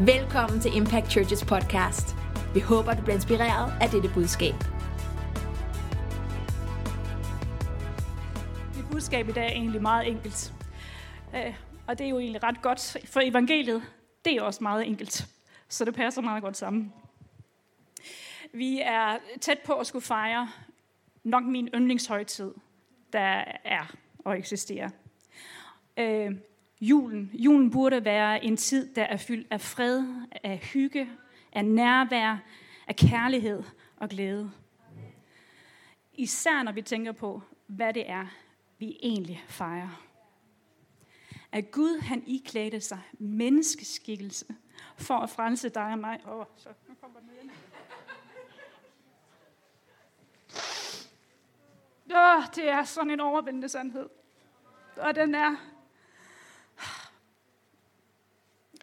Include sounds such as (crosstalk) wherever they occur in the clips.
Velkommen til Impact Churches podcast. Vi håber, du bliver inspireret af dette budskab. Mit budskab i dag er egentlig meget enkelt. Øh, og det er jo egentlig ret godt, for evangeliet, det er også meget enkelt. Så det passer meget godt sammen. Vi er tæt på at skulle fejre nok min yndlingshøjtid, der er og eksisterer. Øh, Julen. Julen burde være en tid, der er fyldt af fred, af hygge, af nærvær, af kærlighed og glæde. Især når vi tænker på, hvad det er, vi egentlig fejrer. At Gud han iklædte sig menneskeskikkelse for at frelse dig og mig. Åh, oh, så nu kommer den igen. Åh, oh, det er sådan en overvældende sandhed. Og den er...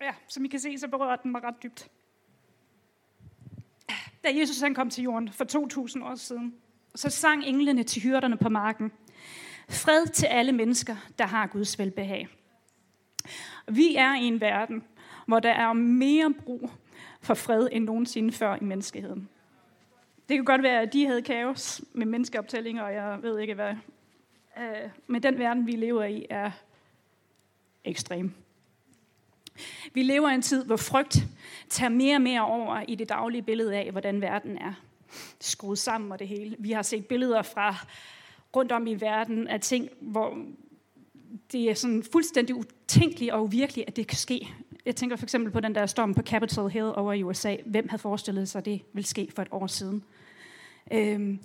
Ja, som I kan se, så berører den mig ret dybt. Da Jesus han kom til jorden for 2000 år siden, så sang englene til hyrderne på marken. Fred til alle mennesker, der har Guds velbehag. Vi er i en verden, hvor der er mere brug for fred end nogensinde før i menneskeheden. Det kan godt være, at de havde kaos med menneskeoptællinger, og jeg ved ikke hvad. Øh, men den verden, vi lever i, er ekstrem. Vi lever i en tid, hvor frygt tager mere og mere over i det daglige billede af, hvordan verden er skruet sammen og det hele. Vi har set billeder fra rundt om i verden af ting, hvor det er sådan fuldstændig utænkeligt og uvirkeligt, at det kan ske. Jeg tænker for eksempel på den der storm på Capitol Hill over i USA. Hvem havde forestillet sig, at det ville ske for et år siden? Øhm,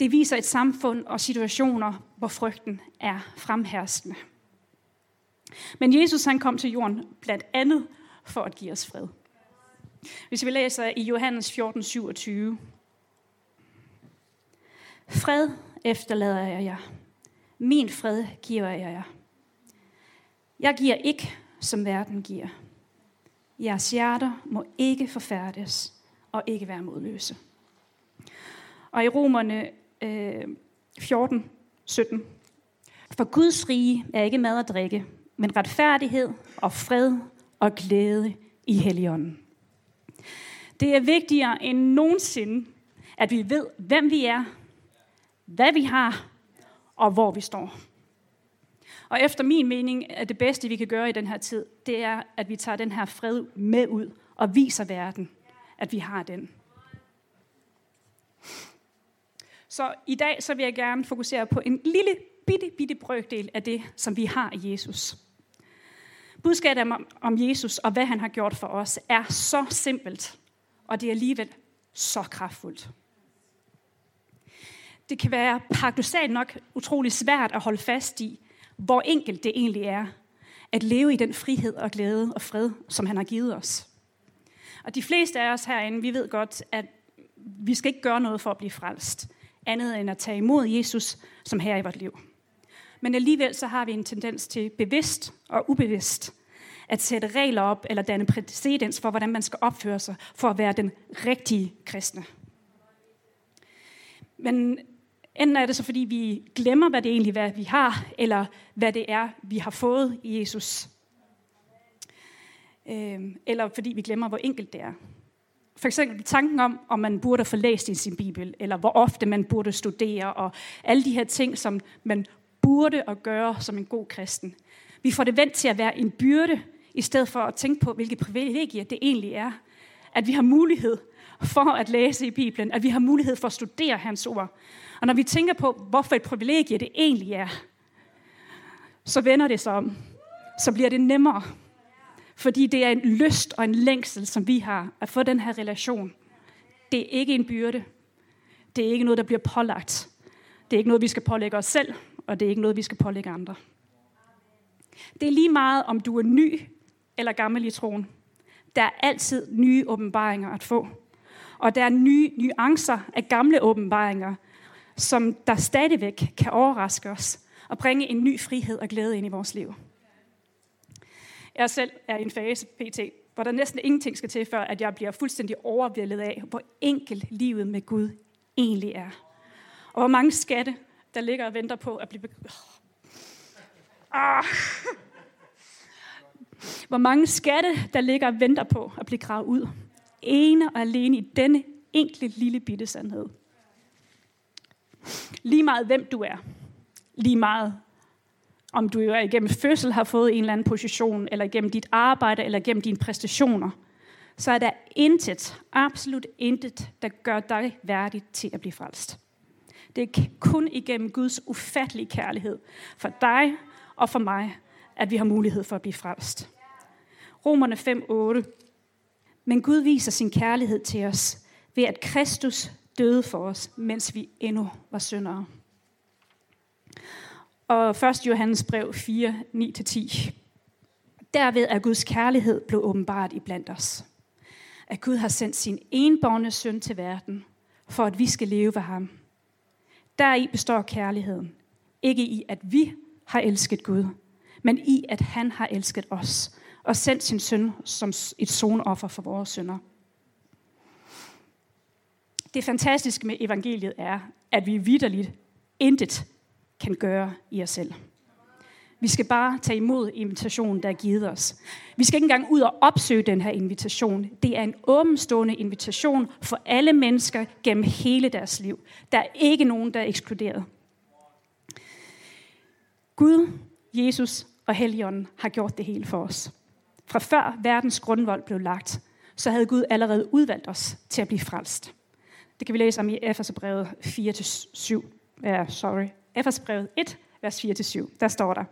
det viser et samfund og situationer, hvor frygten er fremherskende. Men Jesus han kom til jorden blandt andet for at give os fred. Hvis vi læser i Johannes 14, 27. Fred efterlader jeg jer. Min fred giver jeg jer. Jeg giver ikke, som verden giver. Jeres hjerter må ikke forfærdes og ikke være modløse. Og i Romerne øh, 14, 17. For Guds rige er ikke mad og drikke, men retfærdighed og fred og glæde i Helligånden. Det er vigtigere end nogensinde, at vi ved, hvem vi er, hvad vi har og hvor vi står. Og efter min mening er det bedste, vi kan gøre i den her tid, det er, at vi tager den her fred med ud og viser verden, at vi har den. Så i dag så vil jeg gerne fokusere på en lille, bitte, bitte brøkdel af det, som vi har i Jesus. Budskabet om, Jesus og hvad han har gjort for os er så simpelt, og det er alligevel så kraftfuldt. Det kan være paradoxalt nok utrolig svært at holde fast i, hvor enkelt det egentlig er at leve i den frihed og glæde og fred, som han har givet os. Og de fleste af os herinde, vi ved godt, at vi skal ikke gøre noget for at blive frelst, andet end at tage imod Jesus som her i vores liv. Men alligevel så har vi en tendens til bevidst og ubevidst at sætte regler op eller danne præcedens for, hvordan man skal opføre sig for at være den rigtige kristne. Men enten er det så, fordi vi glemmer, hvad det egentlig er, vi har, eller hvad det er, vi har fået i Jesus. Øhm, eller fordi vi glemmer, hvor enkelt det er. For eksempel tanken om, om man burde få læst i sin bibel, eller hvor ofte man burde studere, og alle de her ting, som man burde at gøre som en god kristen. Vi får det vendt til at være en byrde, i stedet for at tænke på, hvilke privilegier det egentlig er. At vi har mulighed for at læse i Bibelen, at vi har mulighed for at studere hans ord. Og når vi tænker på, hvorfor et privilegie det egentlig er, så vender det sig om. Så bliver det nemmere. Fordi det er en lyst og en længsel, som vi har, at få den her relation. Det er ikke en byrde. Det er ikke noget, der bliver pålagt. Det er ikke noget, vi skal pålægge os selv, og det er ikke noget, vi skal pålægge andre. Det er lige meget, om du er ny eller gammel i troen. Der er altid nye åbenbaringer at få. Og der er nye nuancer af gamle åbenbaringer, som der stadigvæk kan overraske os og bringe en ny frihed og glæde ind i vores liv. Jeg selv er i en fase, pt., hvor der næsten ingenting skal til, før at jeg bliver fuldstændig overvældet af, hvor enkelt livet med Gud egentlig er. Og hvor mange skatte, der ligger og venter på at blive... Ah. Hvor mange skatte, der ligger og venter på at blive gravet ud. Ene og alene i denne enkle lille bitte sandhed. Lige meget hvem du er. Lige meget om du jo er igennem fødsel har fået en eller anden position, eller igennem dit arbejde, eller igennem dine præstationer, så er der intet, absolut intet, der gør dig værdig til at blive frelst. Det er kun igennem Guds ufattelige kærlighed for dig og for mig, at vi har mulighed for at blive frelst. Romerne 5:8. Men Gud viser sin kærlighed til os ved at Kristus døde for os, mens vi endnu var syndere. Og 1. Johannes brev 4, 9-10. Derved er Guds kærlighed blevet åbenbart i blandt os. At Gud har sendt sin enborgne søn til verden, for at vi skal leve ved ham. Deri består kærligheden. Ikke i, at vi har elsket Gud, men i, at han har elsket os og sendt sin søn som et sonoffer for vores synder. Det fantastiske med evangeliet er, at vi vidderligt intet kan gøre i os selv. Vi skal bare tage imod invitationen, der er givet os. Vi skal ikke engang ud og opsøge den her invitation. Det er en åbenstående invitation for alle mennesker gennem hele deres liv. Der er ikke nogen, der er ekskluderet. Gud, Jesus og Helligånden har gjort det hele for os. Fra før verdens grundvold blev lagt, så havde Gud allerede udvalgt os til at blive frelst. Det kan vi læse om i Efeserbrevet 4-7. Ja, sorry. Efeserbrevet 1, vers 4-7. Der står der.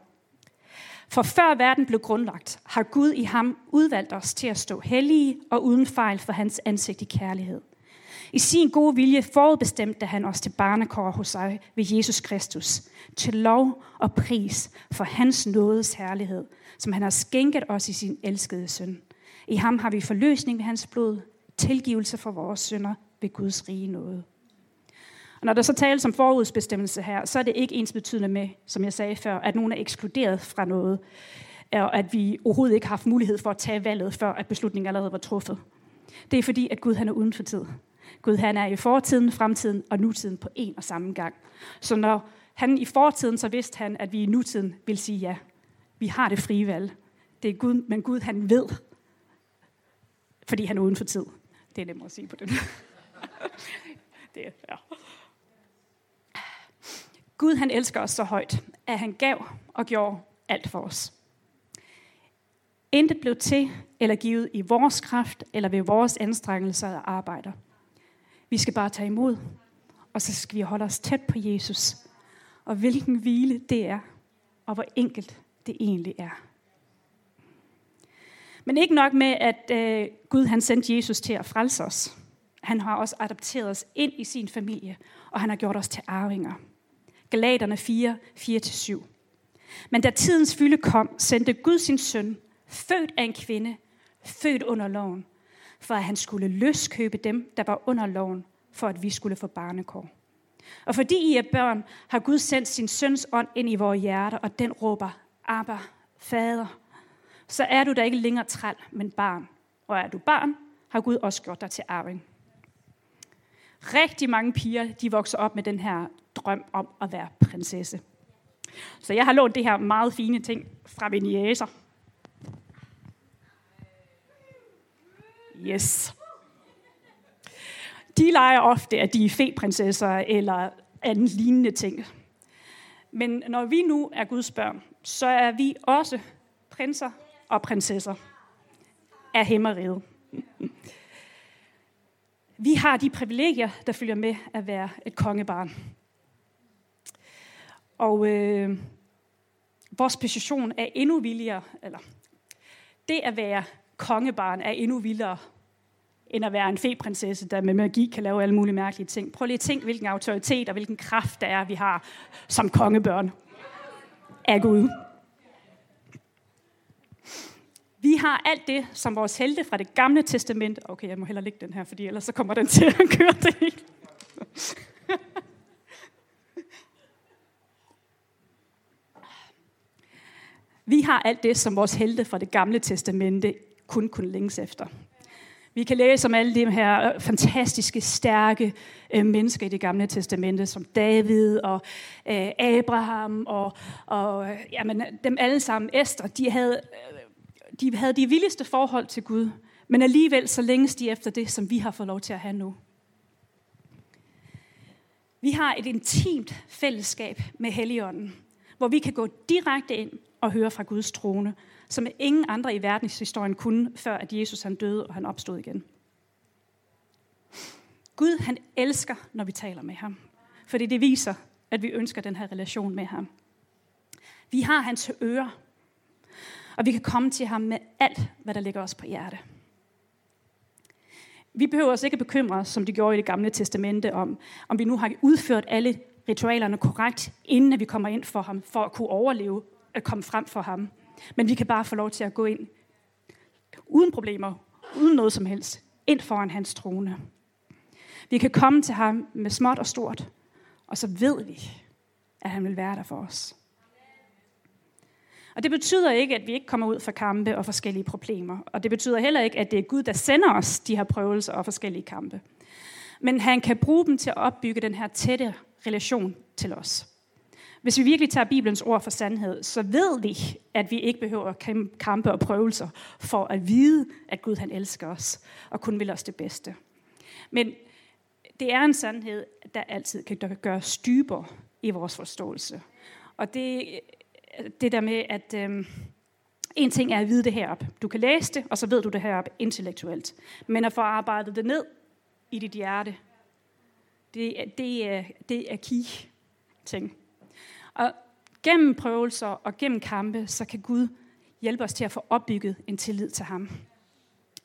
For før verden blev grundlagt, har Gud i ham udvalgt os til at stå hellige og uden fejl for hans ansigt i kærlighed. I sin gode vilje forudbestemte han os til barnekår hos sig ved Jesus Kristus, til lov og pris for hans nådes herlighed, som han har skænket os i sin elskede søn. I ham har vi forløsning ved hans blod, tilgivelse for vores synder ved Guds rige nåde. Og når der så tales om forudsbestemmelse her, så er det ikke ens betydende med, som jeg sagde før, at nogen er ekskluderet fra noget, og at vi overhovedet ikke har haft mulighed for at tage valget, før at beslutningen allerede var truffet. Det er fordi, at Gud han er uden for tid. Gud han er i fortiden, fremtiden og nutiden på en og samme gang. Så når han i fortiden, så vidste han, at vi i nutiden vil sige ja. Vi har det frie valg. Det er Gud, men Gud han ved, fordi han er uden for tid. Det er nemt at sige på den. (laughs) det, ja. Gud han elsker os så højt, at han gav og gjorde alt for os. Intet blev til eller givet i vores kraft eller ved vores anstrengelser og arbejder. Vi skal bare tage imod, og så skal vi holde os tæt på Jesus. Og hvilken hvile det er, og hvor enkelt det egentlig er. Men ikke nok med, at øh, Gud han sendte Jesus til at frelse os. Han har også adopteret os ind i sin familie, og han har gjort os til arvinger. Galaterne 4, 4-7. Men da tidens fylde kom, sendte Gud sin søn, født af en kvinde, født under loven, for at han skulle løskøbe dem, der var under loven, for at vi skulle få barnekår. Og fordi I er børn, har Gud sendt sin søns ånd ind i vores hjerter, og den råber, Abba, fader. Så er du da ikke længere træl, men barn. Og er du barn, har Gud også gjort dig til arving. Rigtig mange piger, de vokser op med den her drøm om at være prinsesse. Så jeg har lånt det her meget fine ting fra min jæser. Yes. De leger ofte, at de er feprinsesser eller anden lignende ting. Men når vi nu er Guds børn, så er vi også prinser og prinsesser af himmeriget. Vi har de privilegier, der følger med at være et kongebarn. Og øh, vores position er endnu vildere, eller det at være kongebarn er endnu vildere, end at være en feprinsesse, der med magi kan lave alle mulige mærkelige ting. Prøv lige at tænke, hvilken autoritet og hvilken kraft der er, vi har som kongebørn af Gud. Vi har alt det, som vores helte fra det gamle testament... Okay, jeg må hellere lægge den her, fordi ellers så kommer den til at køre det hele. Vi har alt det, som vores helte fra det gamle testamente kun kunne længes efter. Vi kan læse om alle de her øh, fantastiske, stærke øh, mennesker i det gamle testamente, som David og øh, Abraham og, og øh, jamen, dem alle sammen. Esther, de havde øh, de havde de vildeste forhold til Gud, men alligevel så længes de efter det, som vi har fået lov til at have nu. Vi har et intimt fællesskab med Helligånden, hvor vi kan gå direkte ind og høre fra Guds trone, som ingen andre i verdenshistorien kunne, før at Jesus han døde og han opstod igen. Gud han elsker, når vi taler med ham, fordi det viser, at vi ønsker den her relation med ham. Vi har hans ører, og vi kan komme til ham med alt, hvad der ligger os på hjerte. Vi behøver os ikke at bekymre os, som de gjorde i det gamle testamente, om, om vi nu har udført alle ritualerne korrekt, inden at vi kommer ind for ham, for at kunne overleve at komme frem for ham. Men vi kan bare få lov til at gå ind uden problemer, uden noget som helst, ind foran hans trone. Vi kan komme til ham med småt og stort, og så ved vi, at han vil være der for os. Og det betyder ikke, at vi ikke kommer ud for kampe og forskellige problemer. Og det betyder heller ikke, at det er Gud, der sender os de her prøvelser og forskellige kampe. Men han kan bruge dem til at opbygge den her tætte relation til os. Hvis vi virkelig tager Bibelens ord for sandhed, så ved vi, at vi ikke behøver kampe og prøvelser for at vide, at Gud han elsker os og kun vil os det bedste. Men det er en sandhed, der altid kan gøre dybere i vores forståelse. Og det, det der med, at øh, en ting er at vide det herop. Du kan læse det, og så ved du det herop intellektuelt. Men at få arbejdet det ned i dit hjerte, det, det, er, det er key ting. Og gennem prøvelser og gennem kampe, så kan Gud hjælpe os til at få opbygget en tillid til ham.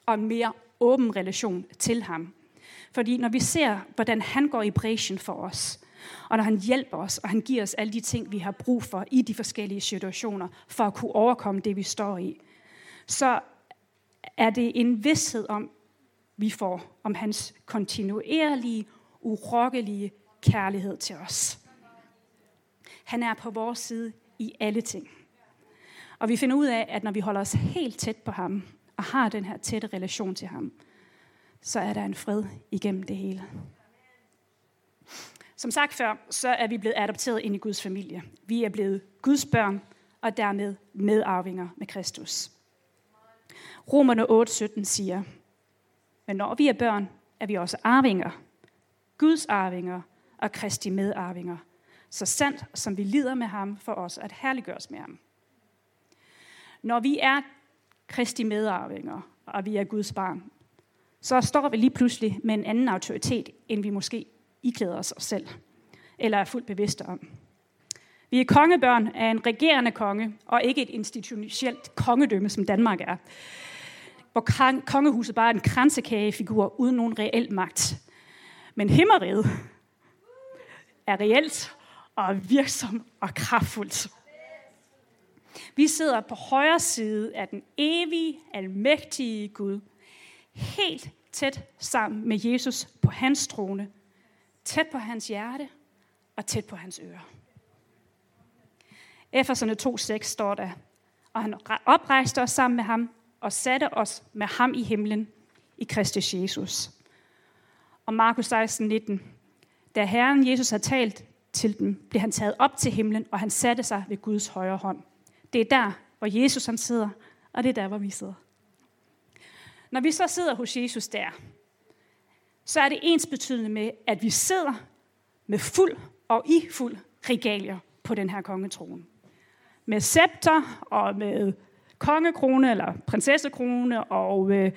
Og en mere åben relation til ham. Fordi når vi ser, hvordan han går i bræschen for os, og når han hjælper os, og han giver os alle de ting, vi har brug for i de forskellige situationer, for at kunne overkomme det, vi står i, så er det en vidshed om, vi får om hans kontinuerlige, urokkelige kærlighed til os. Han er på vores side i alle ting. Og vi finder ud af, at når vi holder os helt tæt på ham, og har den her tætte relation til ham, så er der en fred igennem det hele. Som sagt før, så er vi blevet adopteret ind i Guds familie. Vi er blevet Guds børn, og dermed medarvinger med Kristus. Romerne 8:17 siger, men når vi er børn, er vi også arvinger. Guds arvinger og Kristi medarvinger. Så sandt som vi lider med ham for os at herliggøres med ham. Når vi er Kristi medarvinger, og vi er Guds barn, så står vi lige pludselig med en anden autoritet, end vi måske iklæder os os selv, eller er fuldt bevidste om. Vi er kongebørn af en regerende konge, og ikke et institutionelt kongedømme, som Danmark er. Hvor kongehuset bare er en kransekagefigur uden nogen reel magt. Men himmeriget er reelt og virksom og kraftfuldt. Vi sidder på højre side af den evige, almægtige Gud, helt tæt sammen med Jesus på hans trone, tæt på hans hjerte og tæt på hans ører. Efeserne 2.6 står der, og han oprejste os sammen med ham og satte os med ham i himlen i Kristus Jesus. Og Markus 16.19, da Herren Jesus har talt til dem, blev han taget op til himlen, og han satte sig ved Guds højre hånd. Det er der, hvor Jesus han sidder, og det er der, hvor vi sidder. Når vi så sidder hos Jesus der, så er det ens betydende med, at vi sidder med fuld og i fuld regalier på den her kongetrone. Med scepter og med kongekrone eller prinsessekrone og øh,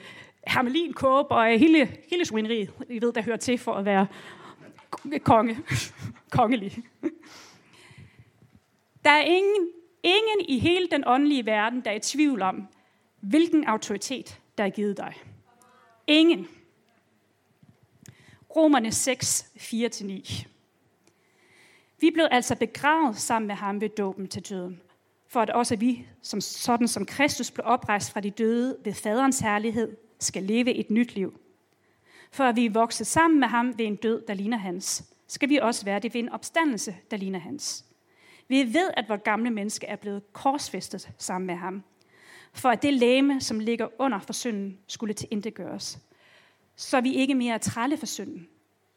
hermelinkåb og øh, hele, hele svineriet, I ved, der hører til for at være konge, (laughs) kongelig. Der er ingen, ingen i hele den åndelige verden, der er i tvivl om, hvilken autoritet, der er givet dig. Ingen. Romerne 6, 4-9. Vi blev altså begravet sammen med ham ved dåben til døden, for at også vi, som sådan som Kristus blev oprejst fra de døde ved faderens herlighed, skal leve et nyt liv. For at vi er vokset sammen med ham ved en død, der ligner hans, skal vi også være det ved en opstandelse, der ligner hans. Vi ved, at vores gamle menneske er blevet korsfæstet sammen med ham, for at det læme, som ligger under for synden, skulle til gøres. Så vi ikke mere er trælle for synden.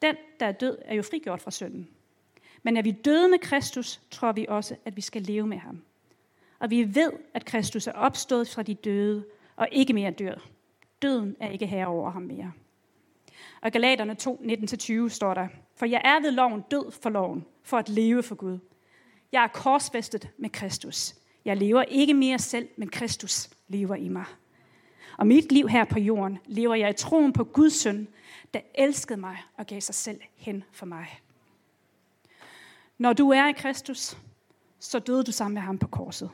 Den, der er død, er jo frigjort fra synden. Men er vi døde med Kristus, tror vi også, at vi skal leve med ham. og vi ved, at Kristus er opstået fra de døde, og ikke mere dør. Døden er ikke her over ham mere. Og Galaterne 2, 19-20 står der, For jeg er ved loven død for loven, for at leve for Gud. Jeg er korsfæstet med Kristus. Jeg lever ikke mere selv, men Kristus lever i mig. Og mit liv her på jorden lever jeg i troen på Guds søn, der elskede mig og gav sig selv hen for mig. Når du er i Kristus, så døde du sammen med ham på korset.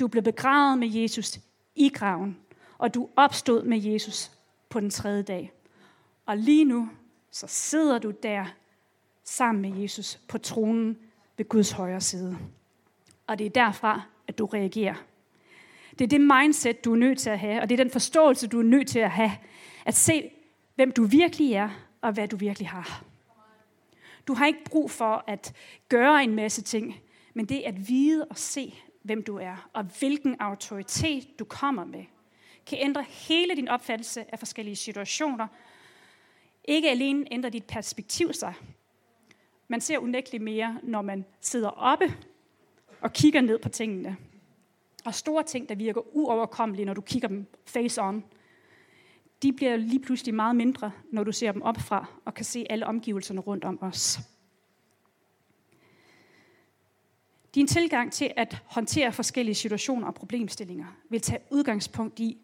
Du blev begravet med Jesus i graven, og du opstod med Jesus på den tredje dag. Og lige nu, så sidder du der sammen med Jesus på tronen ved Guds højre side. Og det er derfra, at du reagerer. Det er det mindset, du er nødt til at have, og det er den forståelse, du er nødt til at have. At se, hvem du virkelig er, og hvad du virkelig har. Du har ikke brug for at gøre en masse ting, men det at vide og se, hvem du er, og hvilken autoritet du kommer med, kan ændre hele din opfattelse af forskellige situationer. Ikke alene ændrer dit perspektiv sig. Man ser unægteligt mere, når man sidder oppe og kigger ned på tingene. Og store ting, der virker uoverkommelige, når du kigger dem face on, de bliver lige pludselig meget mindre, når du ser dem opfra og kan se alle omgivelserne rundt om os. Din tilgang til at håndtere forskellige situationer og problemstillinger vil tage udgangspunkt i,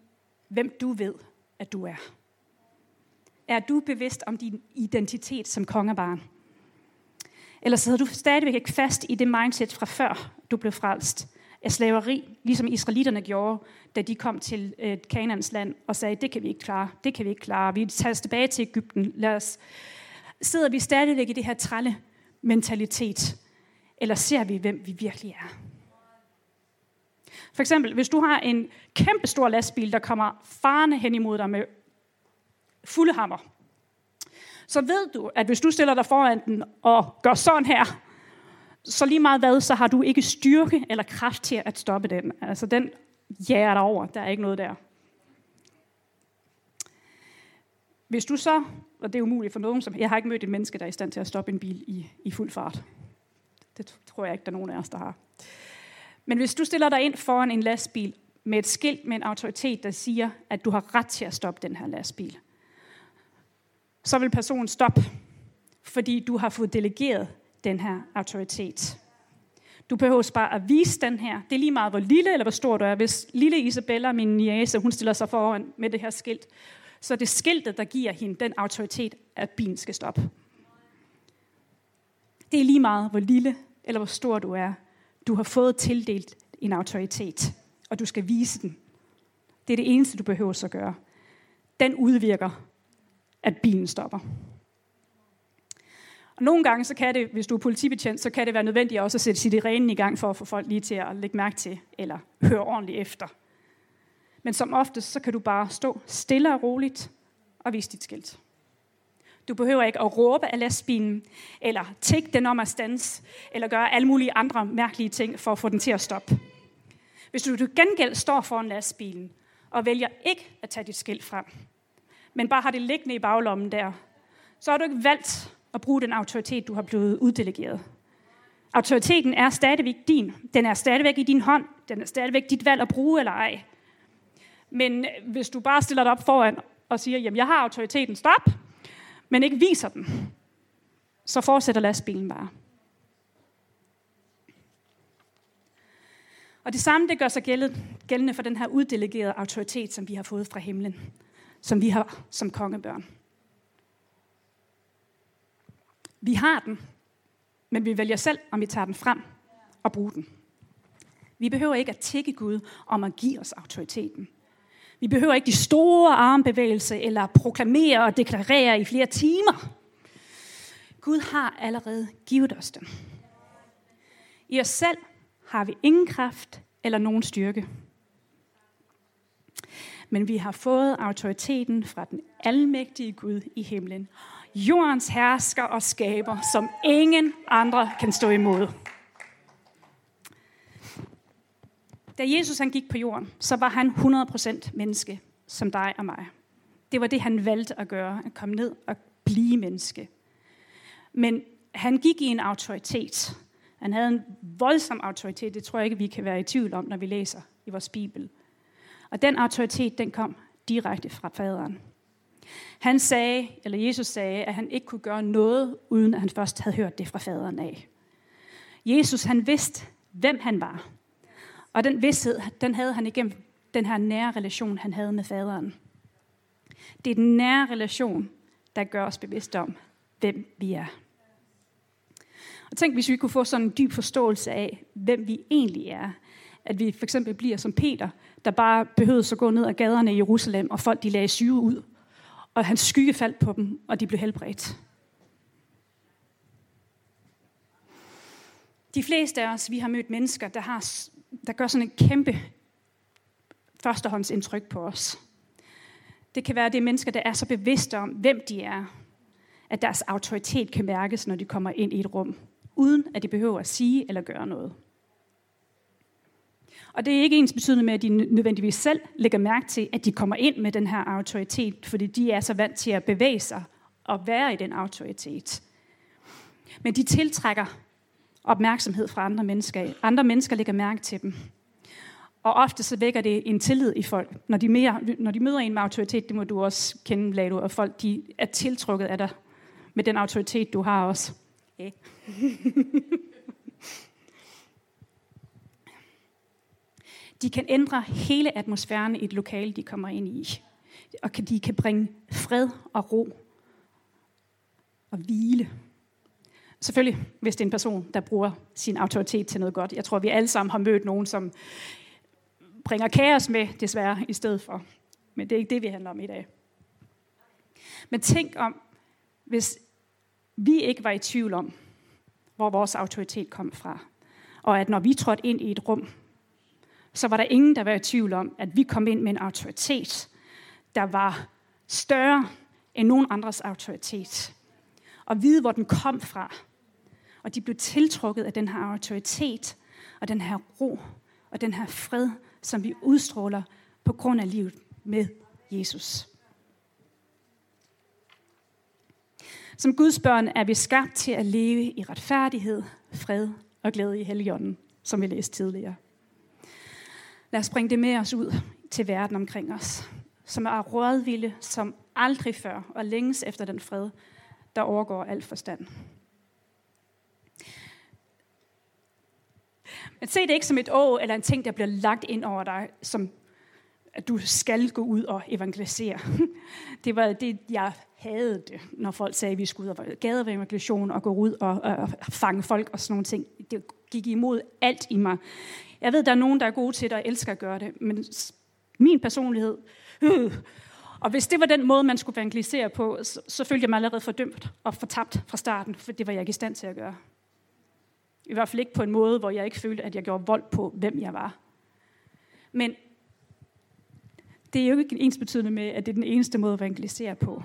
hvem du ved, at du er. Er du bevidst om din identitet som kongebarn? Eller sidder du stadigvæk ikke fast i det mindset fra før du blev frelst af slaveri, ligesom israelitterne gjorde, da de kom til øh, Kanans land og sagde, det kan vi ikke klare, det kan vi ikke klare, vi tager os tilbage til Ægypten, lad os... Sidder vi stadigvæk i det her trælle mentalitet, eller ser vi, hvem vi virkelig er? For eksempel, hvis du har en kæmpe stor lastbil, der kommer farne hen imod dig med fulde hammer, så ved du, at hvis du stiller dig foran den og gør sådan her, så lige meget hvad, så har du ikke styrke eller kraft til at stoppe den. Altså den jager dig over, der er ikke noget der. Hvis du så, og det er umuligt for nogen, som jeg har ikke mødt et menneske, der er i stand til at stoppe en bil i, i fuld fart. Det tror jeg ikke, der er nogen af os, der har. Men hvis du stiller dig ind foran en lastbil med et skilt med en autoritet, der siger, at du har ret til at stoppe den her lastbil, så vil personen stoppe, fordi du har fået delegeret den her autoritet. Du behøver bare at vise den her. Det er lige meget, hvor lille eller hvor stor du er. Hvis lille Isabella, min niece, hun stiller sig foran med det her skilt, så er det skiltet, der giver hende den autoritet, at bilen skal stoppe. Det er lige meget, hvor lille eller hvor stor du er. Du har fået tildelt en autoritet, og du skal vise den. Det er det eneste, du behøver at gøre. Den udvirker, at bilen stopper. Og nogle gange, så kan det, hvis du er politibetjent, så kan det være nødvendigt også at sætte sirenen i gang for at få folk lige til at lægge mærke til, eller høre ordentligt efter. Men som oftest, så kan du bare stå stille og roligt og vise dit skilt. Du behøver ikke at råbe af lastbilen, eller tække den om at stands, eller gøre alle mulige andre mærkelige ting for at få den til at stoppe. Hvis du til gengæld står foran lastbilen og vælger ikke at tage dit skilt frem, men bare har det liggende i baglommen der, så har du ikke valgt at bruge den autoritet, du har blevet uddelegeret. Autoriteten er stadigvæk din. Den er stadigvæk i din hånd. Den er stadigvæk dit valg at bruge eller ej. Men hvis du bare stiller dig op foran og siger, jamen jeg har autoriteten, stop, men ikke viser den, så fortsætter lastbilen bare. Og det samme det gør sig gældende for den her uddelegerede autoritet, som vi har fået fra himlen, som vi har som kongebørn. Vi har den, men vi vælger selv, om vi tager den frem og bruger den. Vi behøver ikke at tække Gud om at give os autoriteten. Vi behøver ikke de store armbevægelser eller proklamere og deklarere i flere timer. Gud har allerede givet os den. I os selv har vi ingen kraft eller nogen styrke. Men vi har fået autoriteten fra den almægtige Gud i himlen jordens hersker og skaber, som ingen andre kan stå imod. Da Jesus han gik på jorden, så var han 100% menneske, som dig og mig. Det var det, han valgte at gøre, at komme ned og blive menneske. Men han gik i en autoritet, Han havde en voldsom autoritet, det tror jeg ikke, vi kan være i tvivl om, når vi læser i vores Bibel. Og den autoritet, den kom direkte fra faderen. Han sagde, eller Jesus sagde, at han ikke kunne gøre noget, uden at han først havde hørt det fra faderen af. Jesus, han vidste, hvem han var. Og den vidsthed, den havde han igennem den her nære relation, han havde med faderen. Det er den nære relation, der gør os bevidste om, hvem vi er. Og tænk, hvis vi kunne få sådan en dyb forståelse af, hvem vi egentlig er. At vi for eksempel bliver som Peter, der bare behøvede at gå ned ad gaderne i Jerusalem, og folk de lagde syge ud. Og hans skygge faldt på dem, og de blev helbredt. De fleste af os, vi har mødt mennesker, der, har, der gør sådan en kæmpe førstehåndsindtryk på os. Det kan være, det er mennesker, der er så bevidste om, hvem de er, at deres autoritet kan mærkes, når de kommer ind i et rum, uden at de behøver at sige eller gøre noget. Og det er ikke ens betydende med, at de nødvendigvis selv lægger mærke til, at de kommer ind med den her autoritet, fordi de er så vant til at bevæge sig og være i den autoritet. Men de tiltrækker opmærksomhed fra andre mennesker. Andre mennesker lægger mærke til dem. Og ofte så vækker det en tillid i folk. Når de, mere, når de møder en med autoritet, det må du også kende, Lado, og folk de er tiltrukket af dig med den autoritet, du har også. Ja. (laughs) de kan ændre hele atmosfæren i et lokale, de kommer ind i. Og de kan bringe fred og ro og hvile. Selvfølgelig, hvis det er en person, der bruger sin autoritet til noget godt. Jeg tror, vi alle sammen har mødt nogen, som bringer kaos med, desværre, i stedet for. Men det er ikke det, vi handler om i dag. Men tænk om, hvis vi ikke var i tvivl om, hvor vores autoritet kom fra. Og at når vi trådte ind i et rum, så var der ingen, der var i tvivl om, at vi kom ind med en autoritet, der var større end nogen andres autoritet. Og vide, hvor den kom fra. Og de blev tiltrukket af den her autoritet, og den her ro, og den her fred, som vi udstråler på grund af livet med Jesus. Som Guds børn er vi skabt til at leve i retfærdighed, fred og glæde i Helligånden, som vi læste tidligere. Lad os bringe det med os ud til verden omkring os, som er rådvilde som aldrig før, og længes efter den fred, der overgår al forstand. Men se det ikke som et å eller en ting, der bliver lagt ind over dig, som at du skal gå ud og evangelisere. (laughs) Det var det, jeg havde det, når folk sagde, at vi skulle ud og gadeevangelisation og gå ud og, og, og fange folk og sådan nogle ting. Det gik imod alt i mig. Jeg ved, der er nogen, der er gode til det og elsker at gøre det, men min personlighed, øh, og hvis det var den måde, man skulle evangelisere på, så, så følte jeg mig allerede fordømt og fortabt fra starten, for det var jeg ikke i stand til at gøre. I hvert fald ikke på en måde, hvor jeg ikke følte, at jeg gjorde vold på, hvem jeg var. Men det er jo ikke ens betydende med, at det er den eneste måde at evangelisere på.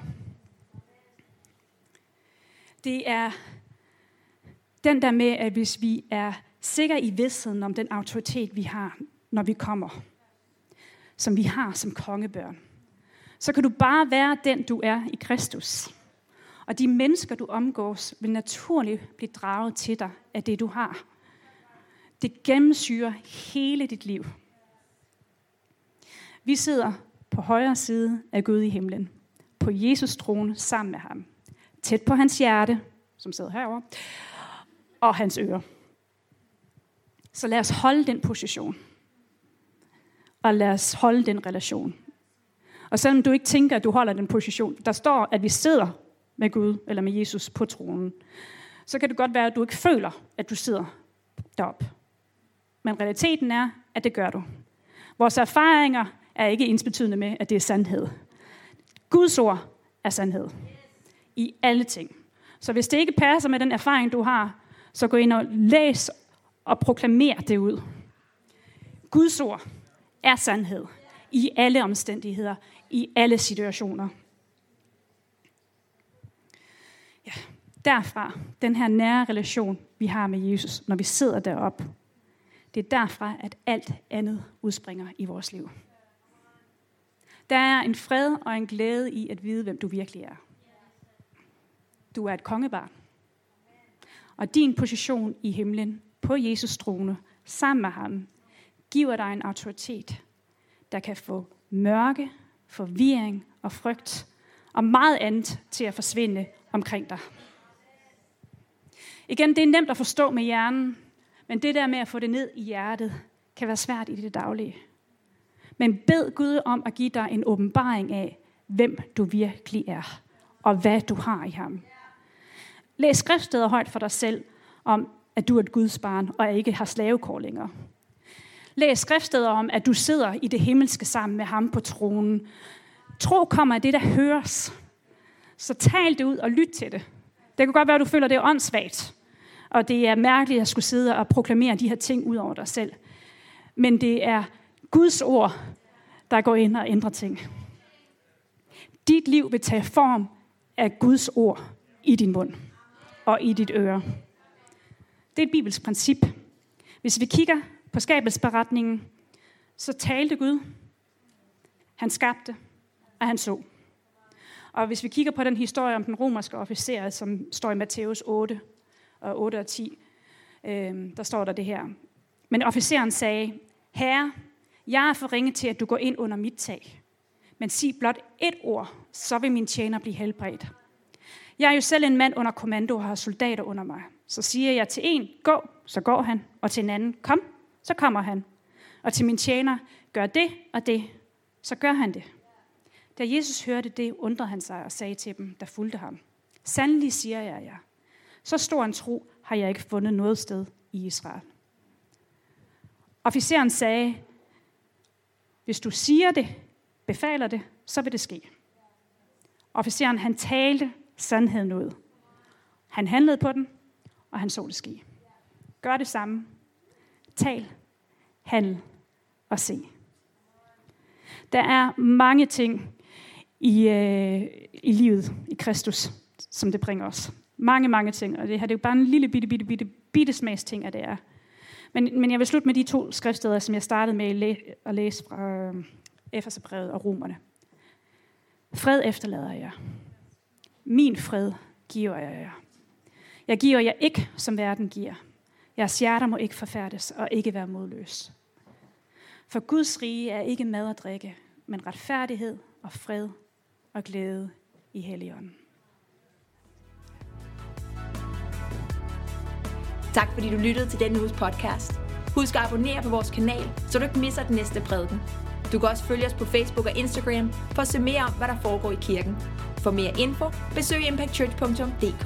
Det er den der med, at hvis vi er sikre i vidstheden om den autoritet, vi har, når vi kommer, som vi har som kongebørn, så kan du bare være den, du er i Kristus. Og de mennesker, du omgås, vil naturligt blive draget til dig af det, du har. Det gennemsyrer hele dit liv. Vi sidder på højre side af Gud i himlen, på Jesus trone sammen med ham, tæt på hans hjerte, som sidder herover, og hans ører. Så lad os holde den position. Og lad os holde den relation. Og selvom du ikke tænker, at du holder den position, der står, at vi sidder med Gud eller med Jesus på tronen, så kan det godt være, at du ikke føler, at du sidder derop. Men realiteten er, at det gør du. Vores erfaringer er ikke ensbetydende med, at det er sandhed. Guds ord er sandhed. I alle ting. Så hvis det ikke passer med den erfaring, du har, så gå ind og læs og proklamer det ud. Guds ord er sandhed i alle omstændigheder, i alle situationer. Ja, derfra, den her nære relation, vi har med Jesus, når vi sidder deroppe, det er derfra, at alt andet udspringer i vores liv. Der er en fred og en glæde i at vide, hvem du virkelig er. Du er et kongebarn. Og din position i himlen på Jesus trone sammen med ham giver dig en autoritet, der kan få mørke, forvirring og frygt og meget andet til at forsvinde omkring dig. Igen, det er nemt at forstå med hjernen, men det der med at få det ned i hjertet, kan være svært i det daglige. Men bed Gud om at give dig en åbenbaring af, hvem du virkelig er, og hvad du har i ham. Læs skriftsteder højt for dig selv om, at du er et Guds barn, og ikke har slavekår længere. Læs skriftsteder om, at du sidder i det himmelske sammen med ham på tronen. Tro kommer af det, der høres. Så tal det ud og lyt til det. Det kan godt være, at du føler, det er åndssvagt. Og det er mærkeligt at skulle sidde og proklamere de her ting ud over dig selv. Men det er Guds ord, der går ind og ændrer ting. Dit liv vil tage form af Guds ord i din mund og i dit øre. Det er et bibelsk princip. Hvis vi kigger på skabelsberetningen, så talte Gud. Han skabte, og han så. Og hvis vi kigger på den historie om den romerske officer, som står i Matthæus 8 og 8 og 10, øh, der står der det her. Men officeren sagde, Herre, jeg er for ringe til, at du går ind under mit tag. Men sig blot et ord, så vil min tjener blive helbredt. Jeg er jo selv en mand under kommando og har soldater under mig. Så siger jeg til en, gå, så går han. Og til en anden, kom, så kommer han. Og til min tjener, gør det og det, så gør han det. Da Jesus hørte det, undrede han sig og sagde til dem, der fulgte ham. Sandelig siger jeg jer, så stor en tro har jeg ikke fundet noget sted i Israel. Officeren sagde, hvis du siger det, befaler det, så vil det ske. Officeren han talte sandheden ud. Han handlede på den, og han så det ske. Gør det samme. Tal, handle og se. Der er mange ting i, øh, i livet i Kristus, som det bringer os. Mange, mange ting. Og det her det er jo bare en lille bitte, bitte, bitte, bitte smags ting, at det er. Men, men jeg vil slutte med de to skriftsteder, som jeg startede med at læse fra øh, Efeserbrevet og Romerne. Fred efterlader jeg. Min fred giver jeg jer. Jeg giver jer ikke, som verden giver. Jeres hjerter må ikke forfærdes og ikke være modløs. For Guds rige er ikke mad og drikke, men retfærdighed og fred og glæde i Helligånden. Tak fordi du lyttede til denne uges podcast. Husk at abonnere på vores kanal, så du ikke misser den næste prædiken. Du kan også følge os på Facebook og Instagram for at se mere om, hvad der foregår i kirken. For mere info, besøg impactchurch.dk.